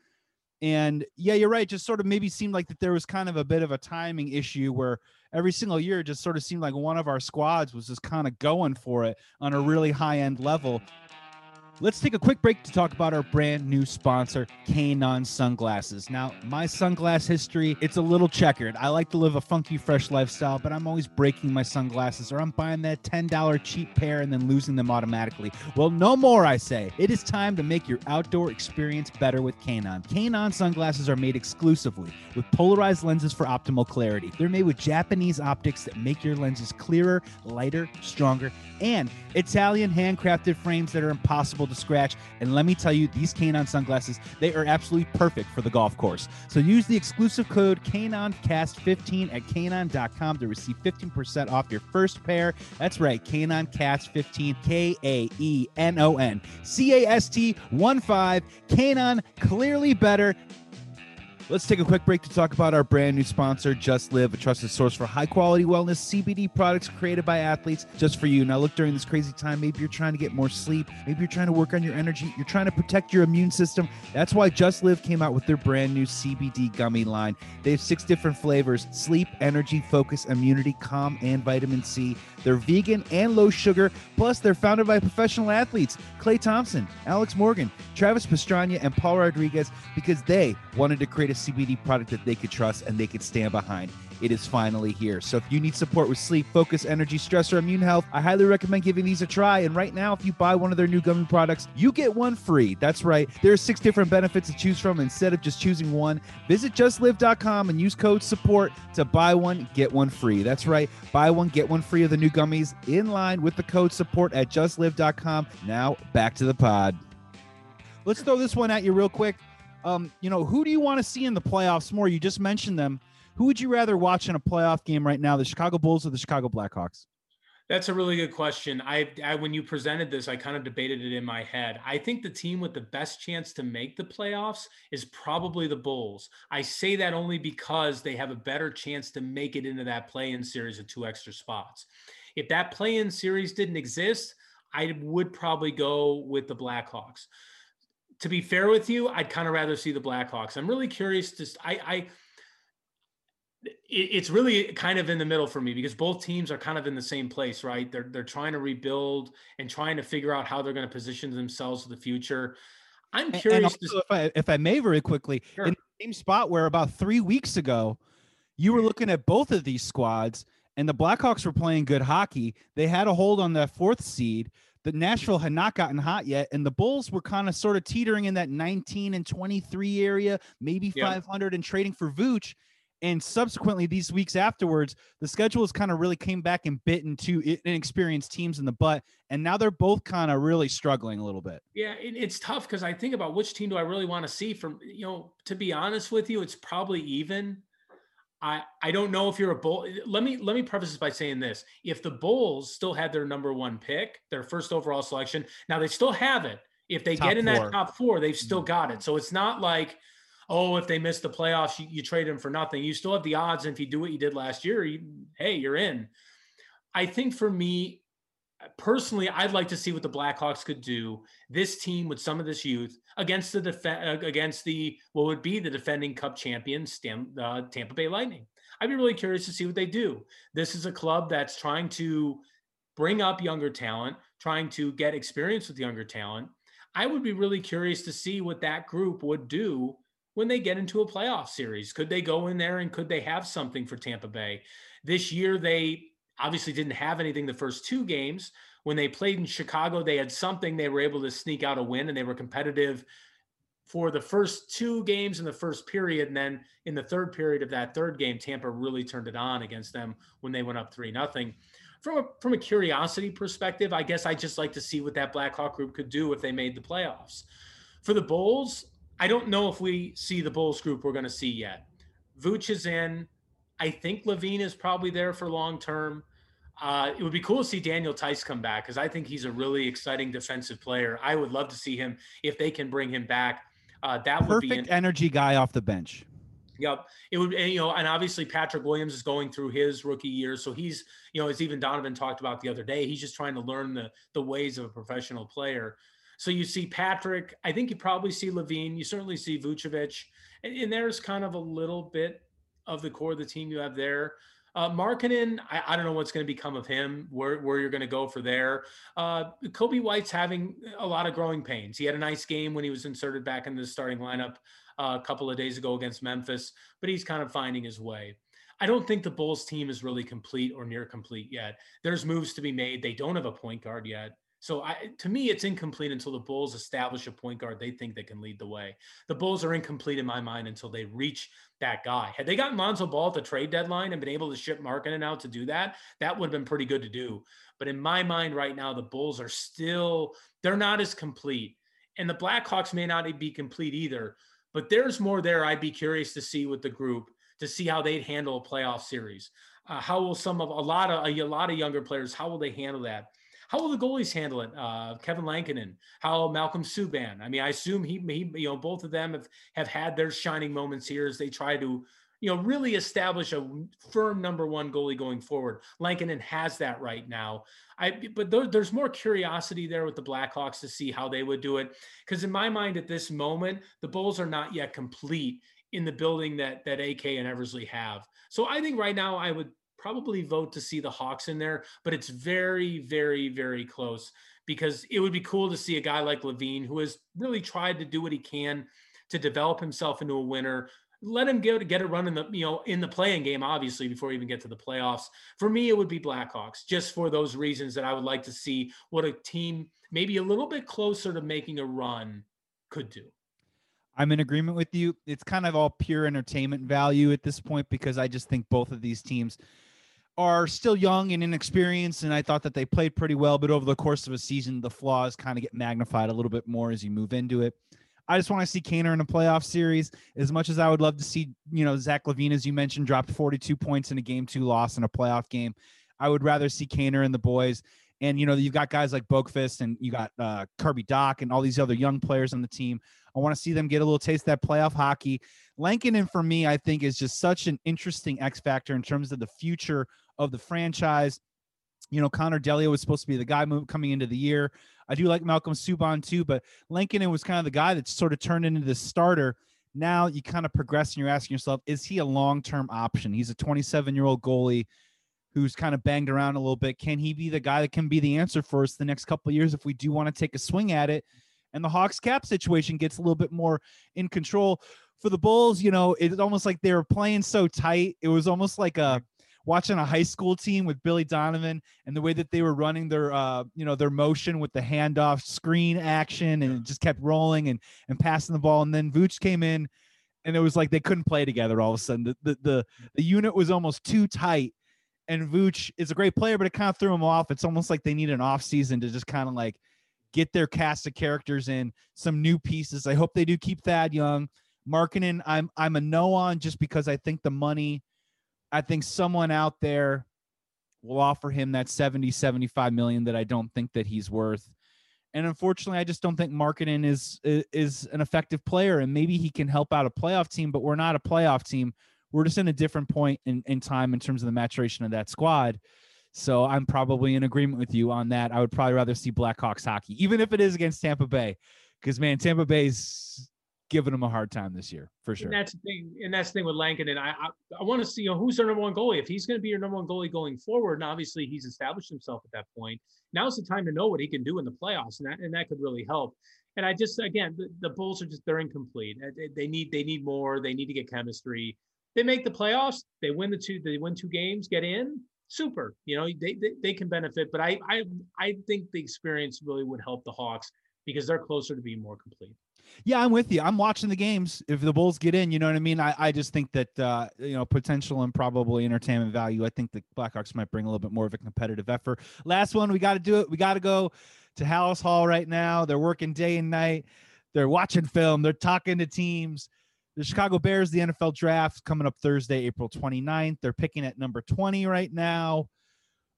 And yeah, you're right. Just sort of maybe seemed like that there was kind of a bit of a timing issue where every single year just sort of seemed like one of our squads was just kind of going for it on a really high end level. Let's take a quick break to talk about our brand new sponsor, Kaenon Sunglasses. Now, my sunglass history, it's a little checkered. I like to live a funky, fresh lifestyle, but I'm always breaking my sunglasses or I'm buying that $10 cheap pair and then losing them automatically. Well, no more, I say. It is time to make your outdoor experience better with Kaenon. Kaenon sunglasses are made exclusively with polarized lenses for optimal clarity. They're made with Japanese optics that make your lenses clearer, lighter, stronger, and Italian handcrafted frames that are impossible scratch. And let me tell you, these Kaenon sunglasses, they are absolutely perfect for the golf course. So use the exclusive code KaenonCast15 at Kaenon.com to receive 15% off your first pair. That's right, KaenonCast15, K A E N O N C A S T 1 5. Kaenon, clearly better. Let's take a quick break to talk about our brand new sponsor, Just Live, a trusted source for high quality wellness CBD products created by athletes just for you. Now, look, during this crazy time, maybe you're trying to get more sleep, maybe you're trying to work on your energy, you're trying to protect your immune system. That's why Just Live came out with their brand new CBD gummy line. They have six different flavors sleep, energy, focus, immunity, calm, and vitamin C. They're vegan and low sugar. Plus, they're founded by professional athletes Klay Thompson, Alex Morgan, Travis Pastrana, and Paul Rodriguez because they wanted to create a CBD product that they could trust and they could stand behind. It is finally here. So if you need support with sleep, focus, energy, stress, or immune health, I highly recommend giving these a try. And right now, if you buy one of their new gummy products, you get one free. That's right. There are six different benefits to choose from. Instead of just choosing one, visit justlive.com and use code support to buy one, get one free. That's right. Buy one, get one free of the new gummies in line with the code support at justlive.com. Now back to the pod. Let's throw this one at you real quick. Um, you know, who do you want to see in the playoffs more? You just mentioned them. Who would you rather watch in a playoff game right now, the Chicago Bulls or the Chicago Blackhawks? That's a really good question. I, I, when you presented this, I kind of debated it in my head. I think the team with the best chance to make the playoffs is probably the Bulls. I say that only because they have a better chance to make it into that play-in series of two extra spots. If that play-in series didn't exist, I would probably go with the Blackhawks. To be fair with you, I'd kind of rather see the Blackhawks. I'm really curious to I, I it's really kind of in the middle for me because both teams are kind of in the same place, right? They're they're trying to rebuild and trying to figure out how they're going to position themselves for the future. I'm curious. To... if I if I may very quickly, sure. in the same spot where about three weeks ago, you were looking at both of these squads, and the Blackhawks were playing good hockey. They had a hold on that fourth seed. The Nashville had not gotten hot yet, and the Bulls were kind of sort of teetering in that 19 and 23 area, maybe 500, and trading for Vooch. And subsequently these weeks afterwards the schedule has kind of really came back and bit into inexperienced teams in the butt and now they're both kind of really struggling a little bit. Yeah it, it's tough because i think about which team do i really want to see from you know to be honest with you it's probably even I, I don't know if you're a bull. Let me let me preface this by saying this: if the Bulls still had their number one pick, their first overall selection, now they still have it. If they top get in four. that top four, they've still mm-hmm. got it. So it's not like oh, if they miss the playoffs, you, you trade them for nothing. You still have the odds. And if you do what you did last year, you, hey, you're in. I think for me, personally, I'd like to see what the Blackhawks could do. This team with some of this youth against the def- against the what would be the defending Cup champions, Stam- uh, Tampa Bay Lightning. I'd be really curious to see what they do. This is a club that's trying to bring up younger talent, trying to get experience with younger talent. I would be really curious to see what that group would do when they get into a playoff series? Could they go in there and could they have something for Tampa Bay? This year, they obviously didn't have anything the first two games. When they played in Chicago, they had something. They were able to sneak out a win and they were competitive for the first two games in the first period. And then in the third period of that third game, Tampa really turned it on against them when they went up 3 nothing. From a, from a curiosity perspective, I guess I just like to see what that Blackhawk group could do if they made the playoffs. For the Bulls, I don't know if we see the Bulls group we're going to see yet. Vooch is in. I think LaVine is probably there for long term. Uh, it would be cool to see Daniel Theis come back because I think he's a really exciting defensive player. I would love to see him if they can bring him back. Uh, that Perfect would be perfect energy guy off the bench. Yep. It would, and, you know, and obviously Patrick Williams is going through his rookie year. So he's, you know, as even Donovan talked about the other day, he's just trying to learn the the ways of a professional player. So you see Patrick. I think you probably see LaVine. You certainly see Vucevic, and, and there's kind of a little bit of the core of the team you have there. Uh, Markkanen, I, I, don't know what's going to become of him, where, where you're going to go for there. Uh, Coby White's having a lot of growing pains. He had a nice game when he was inserted back in the starting lineup uh, a couple of days ago against Memphis, but he's kind of finding his way. I don't think the Bulls team is really complete or near complete yet. There's moves to be made. They don't have a point guard yet. So I, to me, it's incomplete until the Bulls establish a point guard they think they can lead the way. The Bulls are incomplete in my mind until they reach that guy. Had they gotten Lonzo Ball at the trade deadline and been able to ship Markkanen out to do that, that would have been pretty good to do. But in my mind right now, the Bulls are still, they're not as complete. And the Blackhawks may not be complete either, but there's more there I'd be curious to see with the group to see how they'd handle a playoff series. Uh, how will some of a lot of a, a lot of younger players, how will they handle that? How will the goalies handle it? Uh, Kevin Lankinen, how Malcolm Subban. I mean, I assume he, he, you know, both of them have have had their shining moments here as they try to, you know, really establish a firm number one goalie going forward. Lankinen has that right now. I, but there, there's more curiosity there with the Blackhawks to see how they would do it. Because in my mind, at this moment, the Bulls are not yet complete in the building that that AK and Eversley have. So I think right now I would probably vote to see the Hawks in there, but it's very, very, very close because it would be cool to see a guy like LaVine who has really tried to do what he can to develop himself into a winner. let him get get a run in the you know in the playing game, obviously before we even get to the playoffs. For me, it would be Blackhawks, just for those reasons that I would like to see what a team maybe a little bit closer to making a run could do. I'm in agreement with you. It's kind of all pure entertainment value at this point because I just think both of these teams are still young and inexperienced, and I thought that they played pretty well. But over the course of a season, the flaws kind of get magnified a little bit more as you move into it. I just want to see Kaner in a playoff series as much as I would love to see, you know, Zach LaVine, as you mentioned, dropped 42 points in a game two loss in a playoff game. I would rather see Kaner and the boys. And, you know, you've got guys like Boqvist and you got uh, Kirby Dach and all these other young players on the team. I want to see them get a little taste of that playoff hockey. Lankinen, for me, I think, is just such an interesting X factor in terms of the future of the franchise. You know, Connor Delia was supposed to be the guy coming into the year. I do like Malcolm Subban too, but Lankinen was kind of the guy that sort of turned into the starter. Now you kind of progress and you're asking yourself, is he a long term option? He's a 27 year old goalie who's kind of banged around a little bit. Can he be the guy that can be the answer for us the next couple years if we do want to take a swing at it? And the Hawks cap situation gets a little bit more in control. For the Bulls, you know, it's almost like they were playing so tight. It was almost like a watching a high school team with Billy Donovan and the way that they were running their uh you know their motion with the handoff screen action and it just kept rolling and and passing the ball. And then Vooch came in and it was like they couldn't play together all of a sudden. The the the, the unit was almost too tight and Vooch is a great player but it kind of threw him off. It's almost like they need an off season to just kind of like get their cast of characters in some new pieces. I hope they do keep Thad Young Markkanen I'm I'm a no on just because I think the money I think someone out there will offer him that 70, 75 million that I don't think that he's worth. And unfortunately, I just don't think Markkanen is is an effective player. And maybe he can help out a playoff team, but we're not a playoff team. We're just in a different point in, in time in terms of the maturation of that squad. So I'm probably in agreement with you on that. I would probably rather see Blackhawks hockey, even if it is against Tampa Bay. Because man, Tampa Bay's giving him a hard time this year for sure. And that's the thing. And that's the thing with Lankin. And I, I, I want to see you know, who's their number one goalie. If he's going to be your number one goalie going forward, and obviously he's established himself at that point. Now's the time to know what he can do in the playoffs, and that and that could really help. And I just again, the, the Bulls are just they're incomplete. Uh, they, they need they need more. They need to get chemistry. They make the playoffs. They win the two. They win two games. Get in. Super. You know they they, they can benefit. But I I I think the experience really would help the Hawks because they're closer to being more complete. Yeah, I'm with you. I'm watching the games. If the Bulls get in, you know what I mean. I, I just think that uh, you know potential and probably entertainment value. I think the Blackhawks might bring a little bit more of a competitive effort. Last one, we got to do it. We got to go to Halas Hall right now. They're working day and night. They're watching film. They're talking to teams. The Chicago Bears, the NFL draft coming up Thursday, April 29th. They're picking at number 20 right now.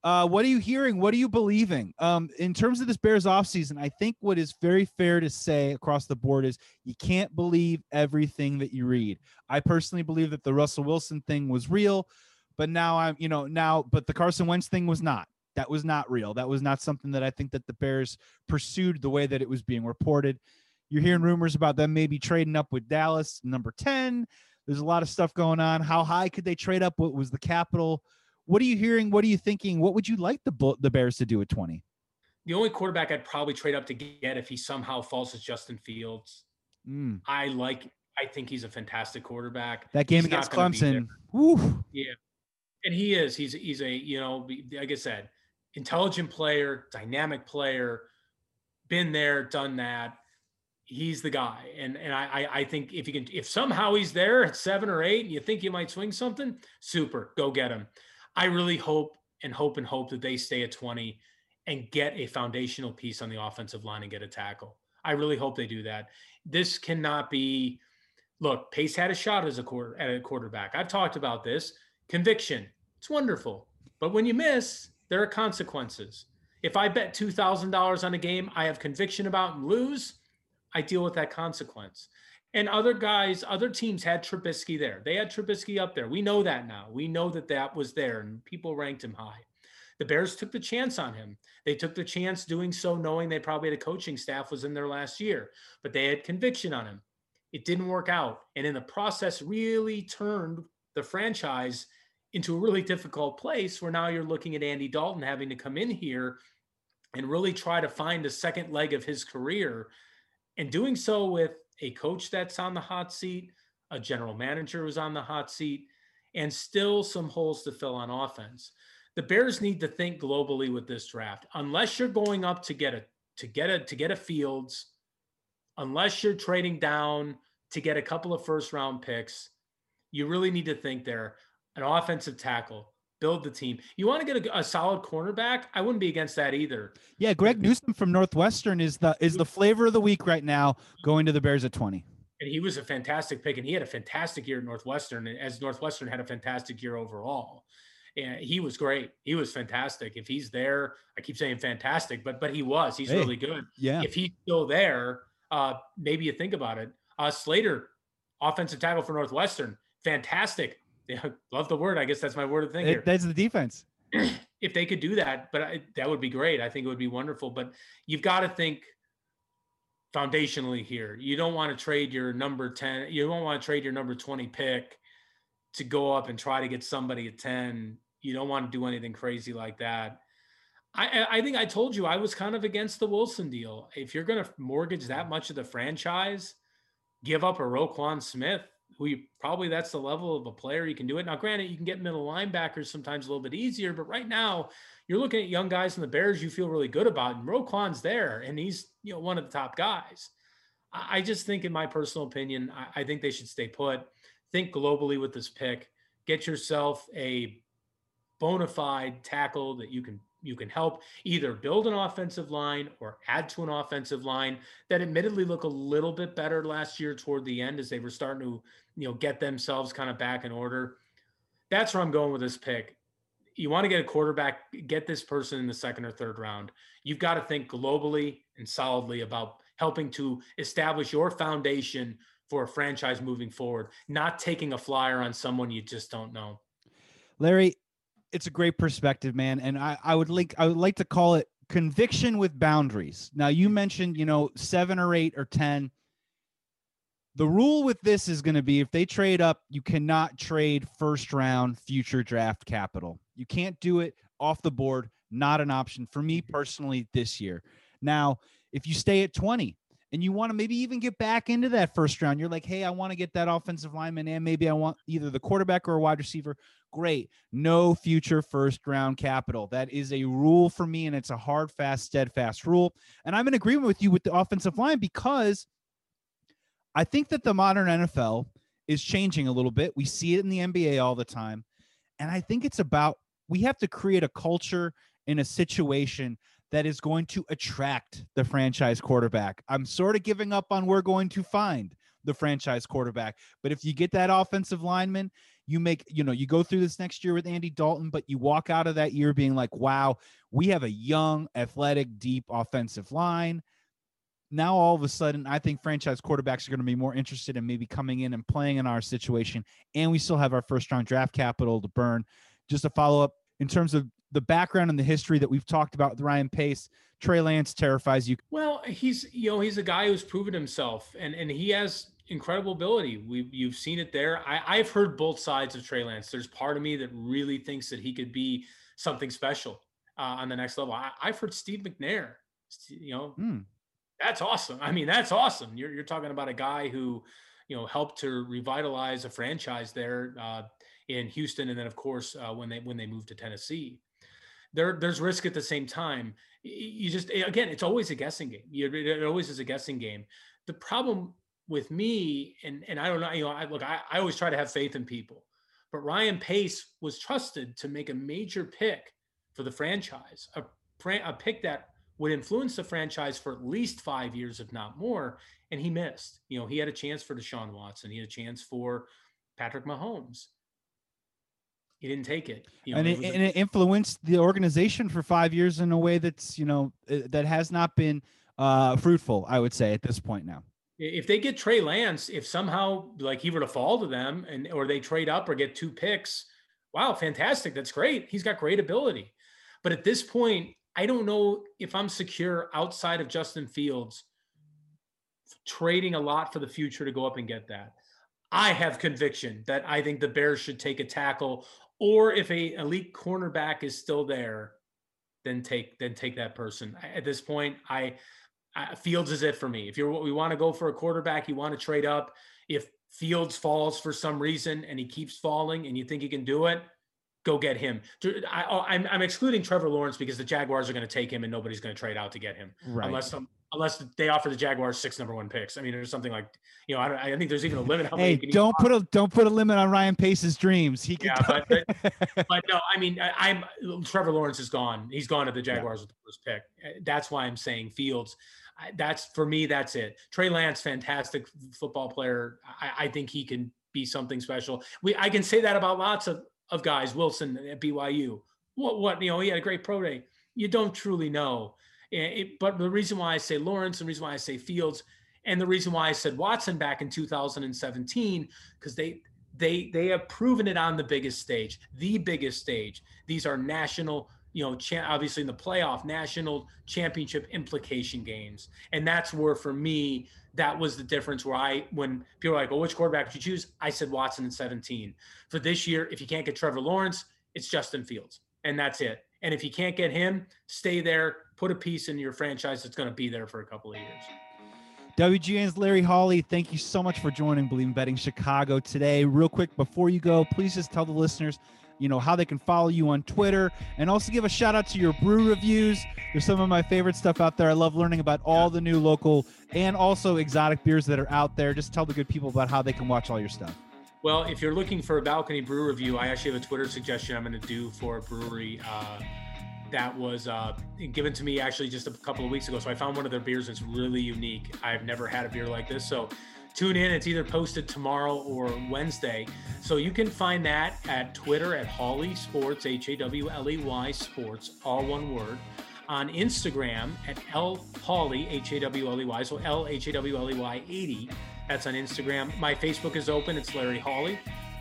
Uh, what are you hearing? What are you believing? Um, in terms of this Bears offseason, I think what is very fair to say across the board is you can't believe everything that you read. I personally believe that the Russell Wilson thing was real, but now I'm, you know, now, but the Carson Wentz thing was not. That was not real. That was not something that I think that the Bears pursued the way that it was being reported. You're hearing rumors about them maybe trading up with Dallas, number 10. There's a lot of stuff going on. How high could they trade up? What was the capital? What are you hearing? What are you thinking? What would you like the the Bears to do at 20? The only quarterback I'd probably trade up to get if he somehow falls is Justin Fields. Mm. I like. I think he's a fantastic quarterback. That game he's against Clemson. Woo. Yeah, and he is. He's he's a you know like I said, intelligent player, dynamic player, been there, done that. He's the guy, and and I I think if you can if somehow he's there at seven or eight, and you think you might swing something, super, go get him. I really hope and hope and hope that they stay at 20 and get a foundational piece on the offensive line and get a tackle. I really hope they do that. This cannot be. Look, Pace had a shot as a quarter at a quarterback. I've talked about this. Conviction, it's wonderful, but when you miss, there are consequences. If I bet two thousand dollars on a game I have conviction about and lose, I deal with that consequence. And other guys, other teams had Trubisky there. They had Trubisky up there. We know that now. We know that that was there, and people ranked him high. The Bears took the chance on him. They took the chance doing so, knowing they probably had a coaching staff was in their last year, but they had conviction on him. It didn't work out, and in the process, really turned the franchise into a really difficult place. Where now you're looking at Andy Dalton having to come in here and really try to find a second leg of his career, and doing so with a coach that's on the hot seat, a general manager who's on the hot seat, and still some holes to fill on offense. The Bears need to think globally with this draft. Unless you're going up to get a to get a to get a Fields, unless you're trading down to get a couple of first round picks, you really need to think there. An offensive tackle, build the team. You want to get a, a, solid cornerback? I wouldn't be against that either. Yeah, Greg Newsome from Northwestern is the is the flavor of the week right now, going to the Bears at twenty. And he was a fantastic pick, and he had a fantastic year at Northwestern, as Northwestern had a fantastic year overall. And he was great. He was fantastic. If he's there, I keep saying fantastic, but but he was. He's hey, really good. Yeah. If he's still there, uh, maybe you think about it. Uh, Slater, offensive tackle for Northwestern, fantastic. Yeah, love the word. I guess that's my word of the thing here. That's the defense. if they could do that, but I, that would be great. I think it would be wonderful. But you've got to think foundationally here. You don't want to trade your number 10, you don't want to trade your number 20 pick to go up and try to get somebody at 10. You don't want to do anything crazy like that. I, I think I told you I was kind of against the Wilson deal. If you're going to mortgage that much of the franchise, give up a Roquan Smith, who you, probably that's the level of a player you can do it. Now, granted, you can get middle linebackers sometimes a little bit easier, but right now you're looking at young guys in the Bears you feel really good about, and Roquan's there, and he's you know one of the top guys. I, I just think, in my personal opinion, I, I think they should stay put. Think globally with this pick. Get yourself a bona fide tackle that you can you can help either build an offensive line or add to an offensive line that admittedly look a little bit better last year toward the end as they were starting to you know get themselves kind of back in order. That's where i'm going with this pick. You want to get a quarterback get this person in the second or third round. You've got to think globally and solidly about helping to establish your foundation for a franchise moving forward not taking a flyer on someone you just don't know. Larry it's a great perspective, man. And I, I would like I would like to call it conviction with boundaries. Now you mentioned, you know, seven or eight or ten. The rule with this is going to be if they trade up, you cannot trade first round future draft capital. You can't do it off the board. Not an option for me personally this year. Now, if you stay at 20, and you want to maybe even get back into that first round, you're like, hey, I want to get that offensive lineman and maybe I want either the quarterback or a wide receiver. Great. No future first round capital. That is a rule for me, and it's a hard, fast, steadfast rule. And I'm in agreement with you with the offensive line because I think that the modern NFL is changing a little bit. We see it in the NBA all the time. And I think it's about we have to create a culture in a situation that is going to attract the franchise quarterback. I'm sort of giving up on where we're going to find the franchise quarterback. But if you get that offensive lineman, you make, you know, you go through this next year with Andy Dalton, but you walk out of that year being like, wow, we have a young, athletic, deep offensive line. Now, all of a sudden, I think franchise quarterbacks are going to be more interested in maybe coming in and playing in our situation. And we still have our first round draft capital to burn. Just to follow up in terms of the background and the history that we've talked about with Ryan Pace, Trey Lance terrifies you. Well, he's you know he's a guy who's proven himself, and and he has incredible ability. We you've seen it there. I, I've heard both sides of Trey Lance. There's part of me that really thinks that he could be something special uh, on the next level. I, I've heard Steve McNair. You know, mm. that's awesome. I mean, that's awesome. You're you're talking about a guy who you know helped to revitalize a franchise there uh, in Houston, and then of course uh, when they when they moved to Tennessee there there's risk at the same time. You just again, it's always a guessing game. It always is a guessing game. The problem with me, and and I don't know, you know, I look, I, I always try to have faith in people, but Ryan Pace was trusted to make a major pick for the franchise, a, a pick that would influence the franchise for at least five years, if not more. And he missed. You know, he had a chance for Deshaun Watson. He had a chance for Patrick Mahomes he didn't take it. You know, and, it, it and it influenced the organization for five years in a way that's you know uh, that has not been uh, fruitful. I would say at this point now. If they get Trey Lance, if somehow like he were to fall to them and or they trade up or get two picks, wow, fantastic. That's great. He's got great ability. But at this point, I don't know if I'm secure outside of Justin Fields trading a lot for the future to go up and get that. I have conviction that I think the Bears should take a tackle or if a elite cornerback is still there, then take then take that person. At this point, I, I Fields is it for me. If you're what we want to go for a quarterback, you want to trade up, If Fields falls for some reason and he keeps falling and you think he can do it, go get him. I, oh, am excluding Trevor Lawrence because the Jaguars are going to take him and nobody's going to trade out to get him right. unless some, unless they offer the Jaguars six number one picks. I mean, there's something like you know, I, I think there's even a limit. How hey, don't put a don't put a limit on Ryan Pace's dreams. He can. Yeah, but, but, but, no, I mean, I, am Trevor Lawrence is gone. He's gone to the Jaguars yeah. with the first pick. Uh, that's why I'm saying Fields. That's for me. That's it. Trey Lance, fantastic football player. I, I think he can be something special. We I can say that about lots of of guys. Wilson at BYU. What what you know? He had a great pro day. You don't truly know. It, but the reason why I say Lawrence, and the reason why I say Fields, and the reason why I said Watson back in 2017, because they they they have proven it on the biggest stage, the biggest stage. These are national you know, cha- obviously in the playoff, national championship implication games. And that's where, for me, that was the difference where I, when people are like, well, which quarterback would you choose? I said Watson in 17. For this year, if you can't get Trevor Lawrence, it's Justin Fields. And that's it. And if you can't get him, stay there, put a piece in your franchise that's going to be there for a couple of years. WGN's Larry Hawley, thank you so much for joining Believe in Betting Chicago today. Real quick, before you go, please just tell the listeners you know how they can follow you on Twitter, and also give a shout out to your brew reviews. There's some of my favorite stuff out there. I love learning about all the new local and also exotic beers that are out there. Just tell the good people about how they can watch all your stuff. Well, if you're looking for a balcony brew review, I actually have a Twitter suggestion I'm going to do for a brewery. Uh, that was uh, given to me actually just a couple of weeks ago. So I found one of their beers that's really unique. I've never had a beer like this. So tune in. It's either posted tomorrow or Wednesday. So you can find that at Twitter at Hawley Sports, H A W L E Y Sports, all one word. On Instagram at L Hawley, H A W L E Y, so L H A W L E Y 80. That's on Instagram. My Facebook is open. It's Larry Hawley.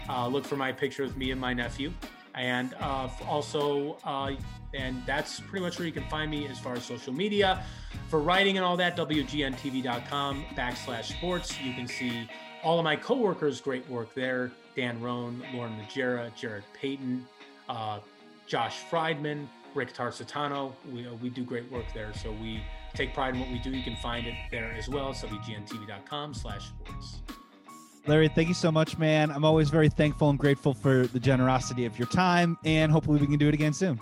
Uh, look for my picture with me and my nephew. And uh, also, uh, and that's pretty much where you can find me as far as social media. For writing and all that, WGNTV.com backslash sports. You can see all of my coworkers' great work there. Dan Roan, Lauren Magiera, Jarrett Payton, uh, Josh Friedman, Rick Tarsitano. We, uh, we do great work there. So we take pride in what we do. You can find it there as well. WGNTV.com slash sports. Larry, thank you so much, man. I'm always very thankful and grateful for the generosity of your time, and hopefully we can do it again soon.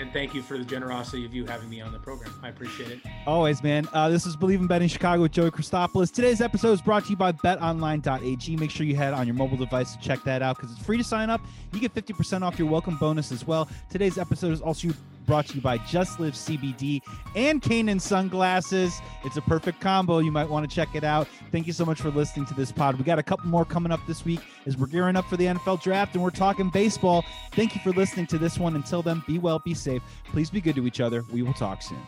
And thank you for the generosity of you having me on the program. I appreciate it. Always, man. Uh, this is Believe in Betting Chicago with Joey Christopoulos. Today's episode is brought to you by betonline.ag. Make sure you head on your mobile device to check that out because it's free to sign up. You get 50% off your welcome bonus as well. Today's episode is also brought to you by Just Live CBD and Kaenon Sunglasses. It's a perfect combo. You might want to check it out. Thank you so much for listening to this pod. We got a couple more coming up this week as we're gearing up for the NFL draft and we're talking baseball. Thank you for listening to this one. Until then, be well, be safe. Please be good to each other. We will talk soon.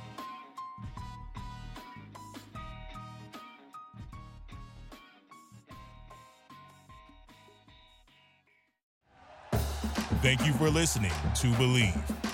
Thank you for listening to Bleav.